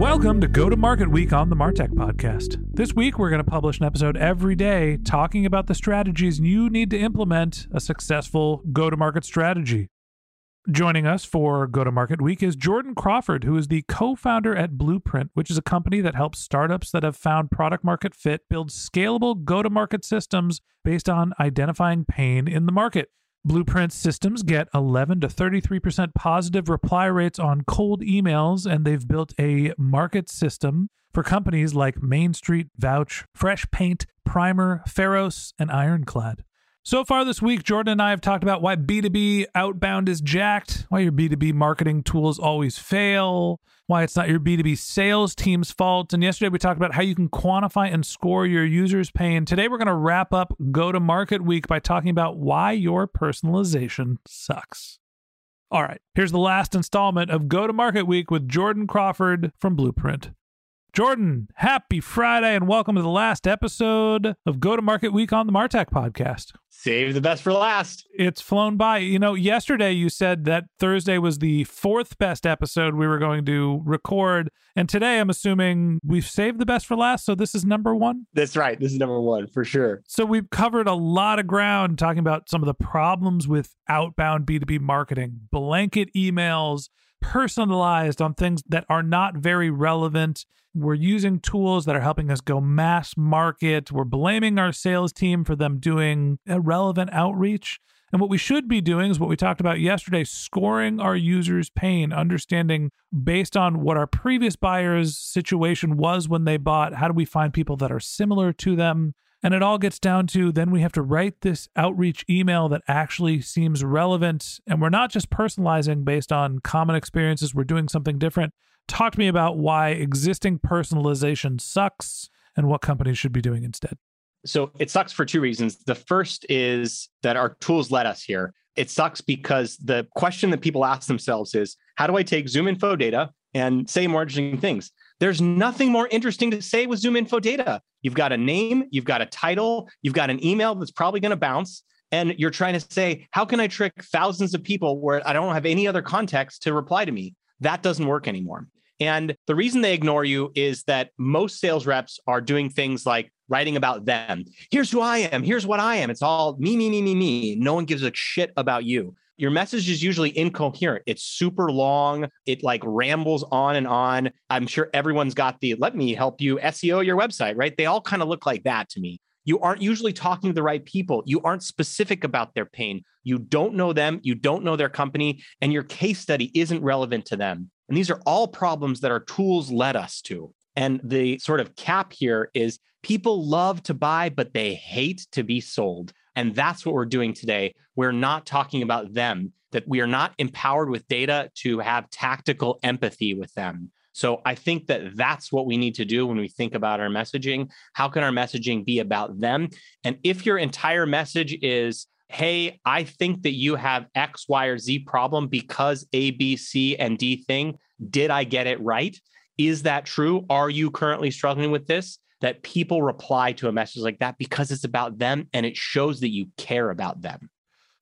Welcome to Go to Market Week on the Martech Podcast. This week, we're going to publish an episode every day talking about the strategies you need to implement a successful go to market strategy. Joining us for Go to Market Week is Jordan Crawford, who is the co founder at Blueprint, which is a company that helps startups that have found product market fit build scalable go to market systems based on identifying pain in the market. Blueprint systems get 11 to 33% positive reply rates on cold emails, and they've built a market system for companies like Main Street, Vouch, Fresh Paint, Primer, Pharos, and Ironclad. So far this week, Jordan and I have talked about why B2B outbound is jacked, why your B2B marketing tools always fail, why it's not your B2B sales team's fault. And yesterday we talked about how you can quantify and score your users' pain. Today we're going to wrap up Go to Market Week by talking about why your personalization sucks. All right, here's the last installment of Go to Market Week with Jordan Crawford from Blueprint. Jordan, happy Friday and welcome to the last episode of Go to Market Week on the Martech podcast. Save the best for last. It's flown by. You know, yesterday you said that Thursday was the fourth best episode we were going to record. And today I'm assuming we've saved the best for last. So this is number one. That's right. This is number one for sure. So we've covered a lot of ground talking about some of the problems with outbound B2B marketing, blanket emails, personalized on things that are not very relevant. We're using tools that are helping us go mass market. We're blaming our sales team for them doing irrelevant outreach. And what we should be doing is what we talked about yesterday scoring our users' pain, understanding based on what our previous buyer's situation was when they bought, how do we find people that are similar to them? And it all gets down to then we have to write this outreach email that actually seems relevant. And we're not just personalizing based on common experiences, we're doing something different. Talk to me about why existing personalization sucks and what companies should be doing instead. So it sucks for two reasons. The first is that our tools led us here. It sucks because the question that people ask themselves is how do I take ZoomInfo data and say more interesting things? There's nothing more interesting to say with ZoomInfo data. You've got a name, you've got a title, you've got an email that's probably going to bounce. And you're trying to say, how can I trick thousands of people where I don't have any other context to reply to me? That doesn't work anymore. And the reason they ignore you is that most sales reps are doing things like writing about them. Here's who I am. Here's what I am. It's all me, me, me, me, me. No one gives a shit about you your message is usually incoherent. It's super long. It like rambles on and on. I'm sure everyone's got the let me help you SEO your website, right? They all kind of look like that to me. You aren't usually talking to the right people. You aren't specific about their pain. You don't know them. You don't know their company, and your case study isn't relevant to them. And these are all problems that our tools led us to. And the sort of cap here is people love to buy, but they hate to be sold. And that's what we're doing today. We're not talking about them, that we are not empowered with data to have tactical empathy with them. So I think that that's what we need to do when we think about our messaging. How can our messaging be about them? And if your entire message is, hey, I think that you have X, Y, or Z problem because A, B, C, and D thing, did I get it right? Is that true? Are you currently struggling with this? That people reply to a message like that because it's about them and it shows that you care about them.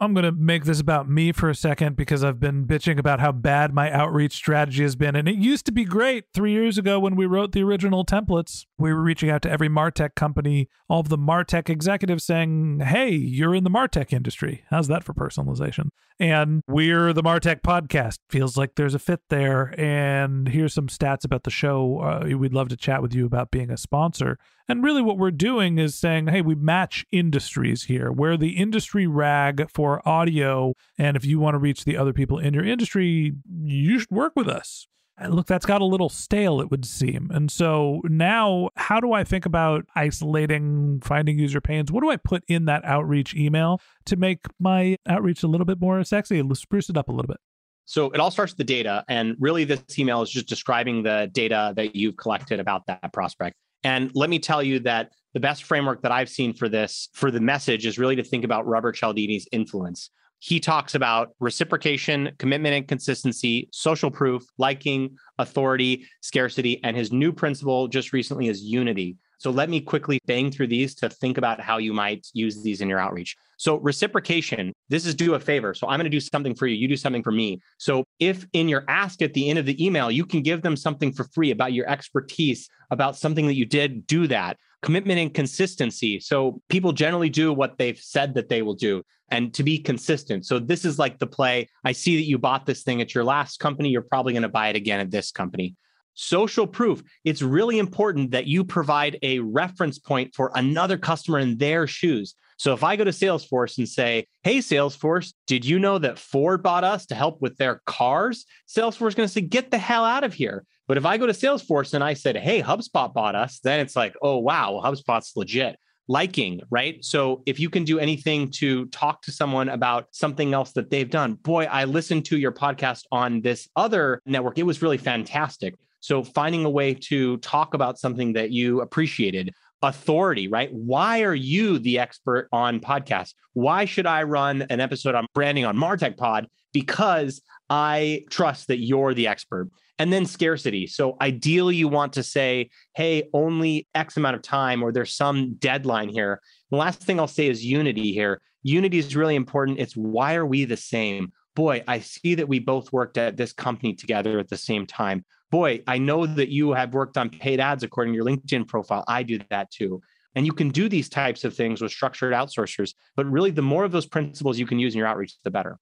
I'm going to make this about me for a second because I've been bitching about how bad my outreach strategy has been. And it used to be great three years ago when we wrote the original templates. We were reaching out to every Martech company, all of the Martech executives saying, Hey, you're in the Martech industry. How's that for personalization? And we're the Martech podcast. Feels like there's a fit there. And here's some stats about the show. Uh, we'd love to chat with you about being a sponsor. And really, what we're doing is saying, hey, we match industries here. We're the industry rag for audio. And if you want to reach the other people in your industry, you should work with us. And look, that's got a little stale, it would seem. And so now, how do I think about isolating, finding user pains? What do I put in that outreach email to make my outreach a little bit more sexy spruce it up a little bit? So it all starts with the data. And really, this email is just describing the data that you've collected about that prospect. And let me tell you that the best framework that I've seen for this, for the message, is really to think about Robert Cialdini's influence. He talks about reciprocation, commitment and consistency, social proof, liking, authority, scarcity, and his new principle just recently is unity. So let me quickly bang through these to think about how you might use these in your outreach. So reciprocation, this is do a favor. So I'm going to do something for you. You do something for me. So if in your ask at the end of the email, you can give them something for free about your expertise, about something that you did, do that. Commitment and consistency. So people generally do what they've said that they will do and to be consistent. So this is like the play. I see that you bought this thing at your last company. You're probably going to buy it again at this company social proof. It's really important that you provide a reference point for another customer in their shoes. So if I go to Salesforce and say, Hey, Salesforce, did you know that Ford bought us to help with their cars? Salesforce is going to say, Get the hell out of here. But if I go to Salesforce and I said, Hey, HubSpot bought us, then it's like, Oh, wow, HubSpot's legit liking, right? So if you can do anything to talk to someone about something else that they've done, boy, I listened to your podcast on this other network. It was really fantastic. So finding a way to talk about something that you appreciated, authority, right? Why are you the expert on podcasts? Why should I run an episode on branding on Martech Pod? Because I trust that you're the expert. And then scarcity. So ideally, you want to say, hey, only X amount of time, or there's some deadline here. The last thing I'll say is unity here. Unity is really important. It's why are we the same? Boy, I see that we both worked at this company together at the same time boy, I know that you have worked on paid ads according to your LinkedIn profile. I do that too. And you can do these types of things with structured outsourcers, but really the more of those principles you can use in your outreach, the better.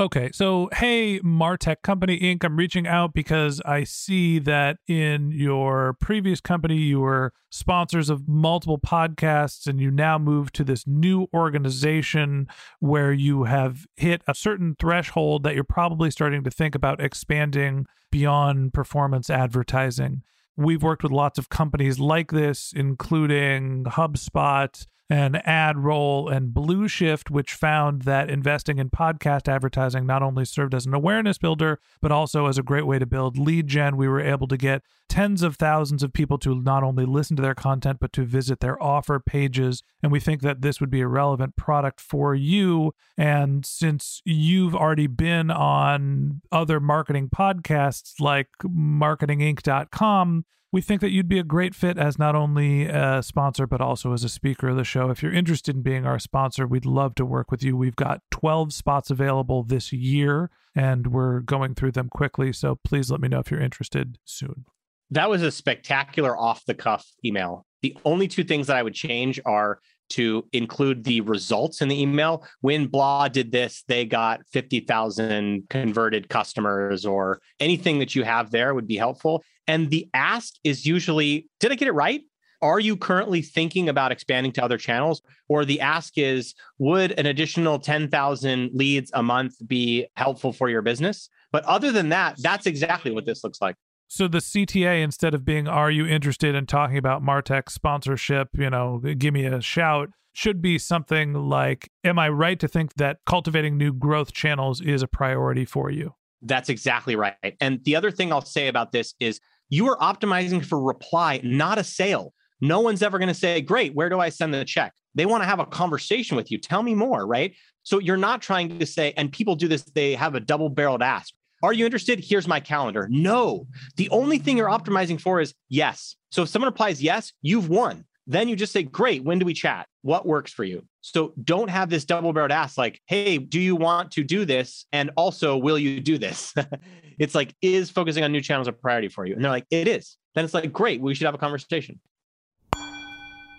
Okay, so hey, Martech Company Inc., I'm reaching out because I see that in your previous company, you were sponsors of multiple podcasts, and you now move to this new organization where you have hit a certain threshold that you're probably starting to think about expanding beyond performance advertising. We've worked with lots of companies like this, including HubSpot and AdRoll and Blue Shift, which found that investing in podcast advertising not only served as an awareness builder, but also as a great way to build lead gen. We were able to get tens of thousands of people to not only listen to their content, but to visit their offer pages. And we think that this would be a relevant product for you. And since you've already been on other marketing podcasts like marketinginc.com, we think that you'd be a great fit as not only a sponsor, but also as a speaker of the show. If you're interested in being our sponsor, we'd love to work with you. We've got 12 spots available this year, and we're going through them quickly. So please let me know if you're interested soon. That was a spectacular off the cuff email. The only two things that I would change are to include the results in the email. When blah did this, they got 50,000 converted customers or anything that you have there would be helpful. And the ask is usually, did I get it right? Are you currently thinking about expanding to other channels? Or the ask is, would an additional 10,000 leads a month be helpful for your business? But other than that, that's exactly what this looks like. So the CTA, instead of being, are you interested in talking about Martech sponsorship? You know, give me a shout, should be something like, am I right to think that cultivating new growth channels is a priority for you? That's exactly right. And the other thing I'll say about this is you are optimizing for reply, not a sale. No one's ever going to say, Great, where do I send the check? They want to have a conversation with you. Tell me more, right? So you're not trying to say, and people do this, they have a double barreled ask Are you interested? Here's my calendar. No. The only thing you're optimizing for is yes. So if someone replies yes, you've won. Then you just say, Great, when do we chat? What works for you? So don't have this double barreled ask like, Hey, do you want to do this? And also, will you do this? it's like, Is focusing on new channels a priority for you? And they're like, It is. Then it's like, Great, we should have a conversation.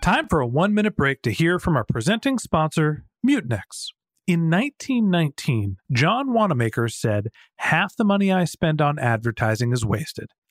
Time for a one minute break to hear from our presenting sponsor, Mutinex. In 1919, John Wanamaker said, Half the money I spend on advertising is wasted.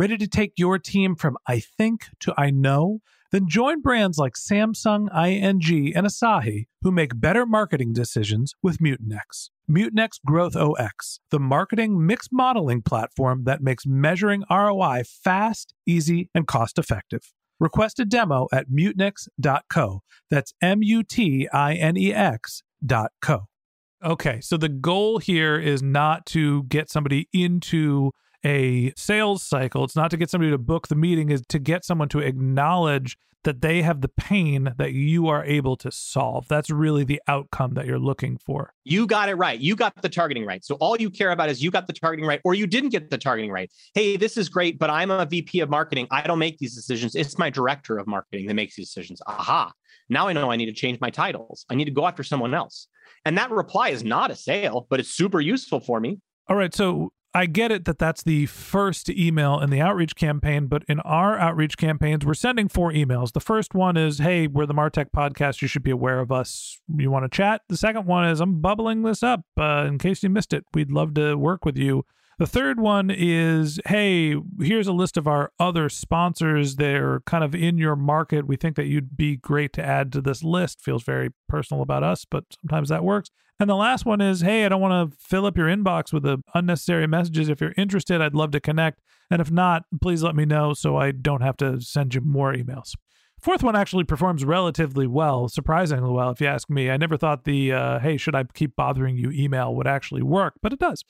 Ready to take your team from I think to I know? Then join brands like Samsung, ING, and Asahi who make better marketing decisions with Mutinex. Mutinex Growth OS, the marketing mix modeling platform that makes measuring ROI fast, easy, and cost effective. Request a demo at mutinex.co. That's M U T I N E X dot co. Okay, so the goal here is not to get somebody into a sales cycle. It's not to get somebody to book the meeting, is to get someone to acknowledge that they have the pain that you are able to solve. That's really the outcome that you're looking for. You got it right. You got the targeting right. So all you care about is you got the targeting right or you didn't get the targeting right. Hey, this is great, but I'm a VP of marketing. I don't make these decisions. It's my director of marketing that makes these decisions. Aha. Now I know I need to change my titles. I need to go after someone else. And that reply is not a sale, but it's super useful for me. All right. So I get it that that's the first email in the outreach campaign, but in our outreach campaigns, we're sending four emails. The first one is, Hey, we're the Martech podcast. You should be aware of us. You want to chat? The second one is, I'm bubbling this up uh, in case you missed it. We'd love to work with you. The third one is, hey, here's a list of our other sponsors. They're kind of in your market. We think that you'd be great to add to this list. Feels very personal about us, but sometimes that works. And the last one is, hey, I don't want to fill up your inbox with the unnecessary messages. If you're interested, I'd love to connect. And if not, please let me know so I don't have to send you more emails. Fourth one actually performs relatively well, surprisingly well, if you ask me. I never thought the, uh, hey, should I keep bothering you email would actually work, but it does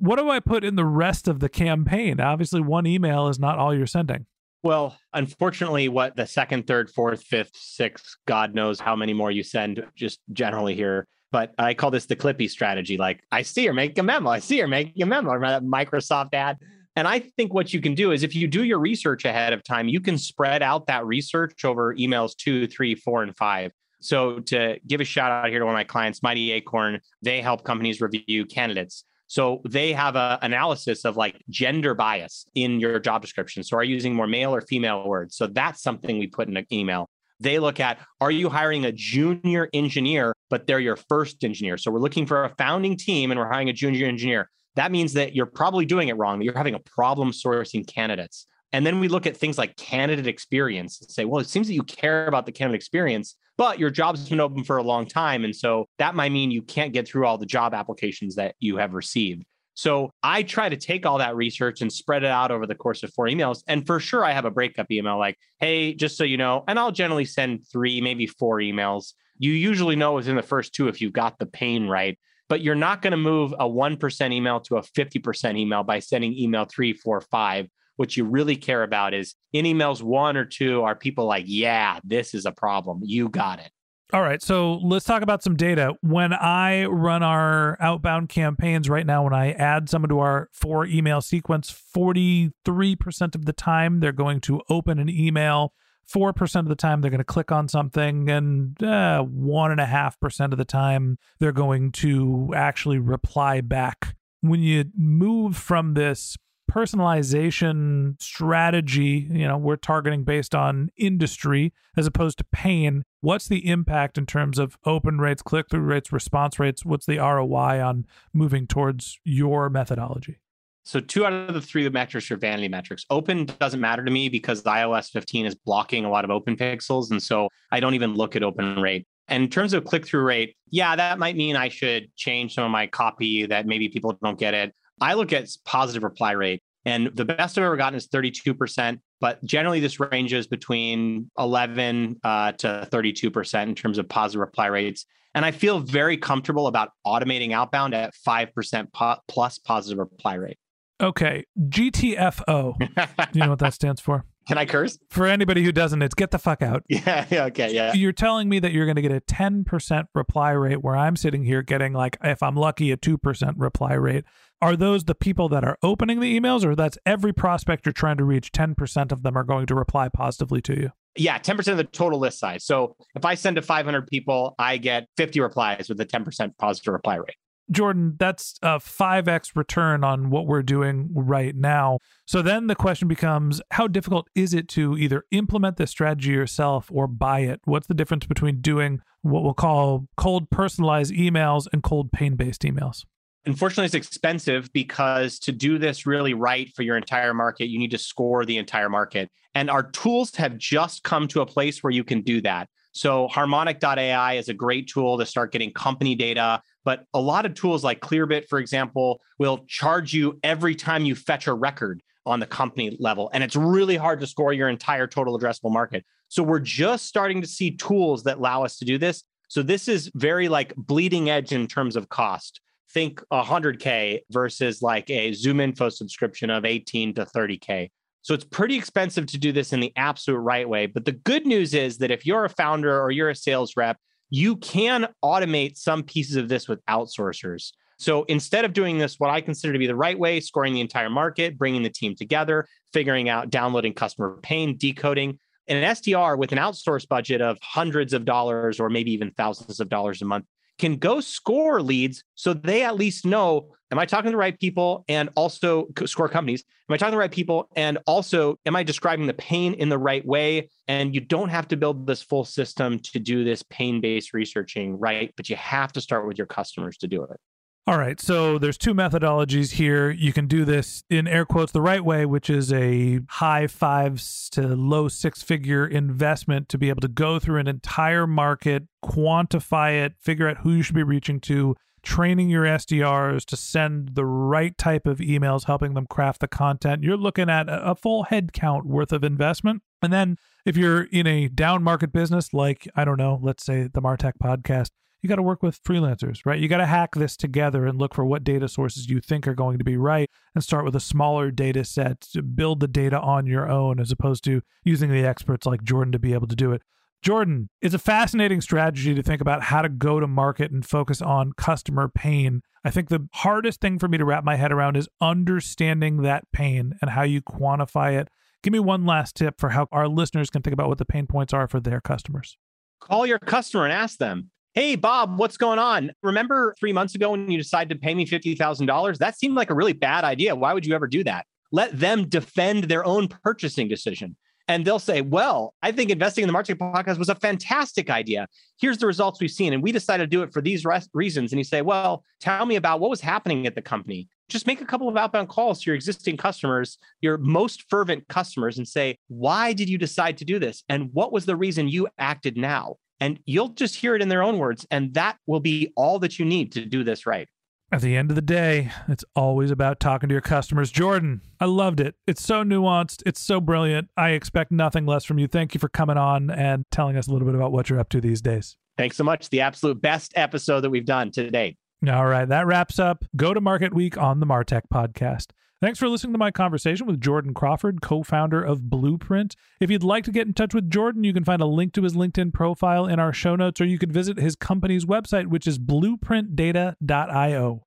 what do I put in the rest of the campaign? Obviously, one email is not all you're sending. Well, unfortunately, what the second, third, fourth, fifth, sixth, God knows how many more you send just generally here. But I call this the Clippy strategy. Like, I see you're making a memo. I see you're making a memo. Remember that Microsoft ad? And I think what you can do is if you do your research ahead of time, you can spread out that research over emails two, three, four, and five. So to give a shout out here to one of my clients, Mighty Acorn, they help companies review candidates. So they have an analysis of like gender bias in your job description. So are you using more male or female words? So that's something we put in an email. They look at are you hiring a junior engineer, but they're your first engineer? So we're looking for a founding team and we're hiring a junior engineer. That means that you're probably doing it wrong, that you're having a problem sourcing candidates. And then we look at things like candidate experience and say, well, it seems that you care about the candidate experience, but your job's been open for a long time. And so that might mean you can't get through all the job applications that you have received. So I try to take all that research and spread it out over the course of four emails. And for sure, I have a breakup email like, hey, just so you know, and I'll generally send three, maybe four emails. You usually know within the first two if you've got the pain right, but you're not going to move a 1% email to a 50% email by sending email three, four, five what you really care about is in emails one or two, are people like, yeah, this is a problem. You got it. All right, so let's talk about some data. When I run our outbound campaigns right now, when I add someone to our four email sequence, 43% of the time they're going to open an email. 4% of the time they're going to click on something, and uh, 1.5% of the time they're going to actually reply back. When you move from this personalization strategy, you know, we're targeting based on industry as opposed to pain. What's the impact in terms of open rates, click through rates, response rates? What's the ROI on moving towards your methodology? So two out of the three metrics are vanity metrics. Open doesn't matter to me because iOS 15 is blocking a lot of open pixels. And so I don't even look at open rate. And in terms of click through rate, yeah, that might mean I should change some of my copy that maybe people don't get it. I look at positive reply rate. And the best I've ever gotten is 32%. But generally, this ranges between 11 uh, to 32% in terms of positive reply rates. And I feel very comfortable about automating outbound at 5% po- plus positive reply rate. Okay. GTFO. Do you know what that stands for? Can I curse? For anybody who doesn't, it's get the fuck out. Yeah. yeah okay. Yeah. You're telling me that you're going to get a 10% reply rate where I'm sitting here getting, like, if I'm lucky, a 2% reply rate. Are those the people that are opening the emails, or that's every prospect you're trying to reach? 10% of them are going to reply positively to you? Yeah, 10% of the total list size. So if I send to 500 people, I get 50 replies with a 10% positive reply rate. Jordan, that's a 5x return on what we're doing right now. So then the question becomes how difficult is it to either implement this strategy yourself or buy it? What's the difference between doing what we'll call cold personalized emails and cold pain based emails? Unfortunately, it's expensive because to do this really right for your entire market, you need to score the entire market. And our tools have just come to a place where you can do that. So, harmonic.ai is a great tool to start getting company data. But a lot of tools like Clearbit, for example, will charge you every time you fetch a record on the company level. And it's really hard to score your entire total addressable market. So, we're just starting to see tools that allow us to do this. So, this is very like bleeding edge in terms of cost think 100K versus like a ZoomInfo subscription of 18 to 30K. So it's pretty expensive to do this in the absolute right way. But the good news is that if you're a founder or you're a sales rep, you can automate some pieces of this with outsourcers. So instead of doing this, what I consider to be the right way, scoring the entire market, bringing the team together, figuring out downloading customer pain, decoding, and an SDR with an outsource budget of hundreds of dollars or maybe even thousands of dollars a month can go score leads so they at least know am I talking to the right people and also score companies? Am I talking to the right people? And also, am I describing the pain in the right way? And you don't have to build this full system to do this pain based researching, right? But you have to start with your customers to do it. All right. So there's two methodologies here. You can do this in air quotes the right way, which is a high fives to low six figure investment to be able to go through an entire market, quantify it, figure out who you should be reaching to, training your SDRs to send the right type of emails, helping them craft the content. You're looking at a full head count worth of investment. And then if you're in a down market business, like, I don't know, let's say the Martech podcast, you got to work with freelancers, right? You got to hack this together and look for what data sources you think are going to be right and start with a smaller data set to build the data on your own as opposed to using the experts like Jordan to be able to do it. Jordan, it's a fascinating strategy to think about how to go to market and focus on customer pain. I think the hardest thing for me to wrap my head around is understanding that pain and how you quantify it. Give me one last tip for how our listeners can think about what the pain points are for their customers. Call your customer and ask them Hey, Bob, what's going on? Remember three months ago when you decided to pay me $50,000? That seemed like a really bad idea. Why would you ever do that? Let them defend their own purchasing decision. And they'll say, Well, I think investing in the Martech podcast was a fantastic idea. Here's the results we've seen. And we decided to do it for these reasons. And you say, Well, tell me about what was happening at the company. Just make a couple of outbound calls to your existing customers, your most fervent customers, and say, Why did you decide to do this? And what was the reason you acted now? And you'll just hear it in their own words. And that will be all that you need to do this right. At the end of the day, it's always about talking to your customers. Jordan, I loved it. It's so nuanced. It's so brilliant. I expect nothing less from you. Thank you for coming on and telling us a little bit about what you're up to these days. Thanks so much. The absolute best episode that we've done to date. All right. That wraps up Go to Market Week on the Martech podcast. Thanks for listening to my conversation with Jordan Crawford, co founder of Blueprint. If you'd like to get in touch with Jordan, you can find a link to his LinkedIn profile in our show notes, or you could visit his company's website, which is blueprintdata.io.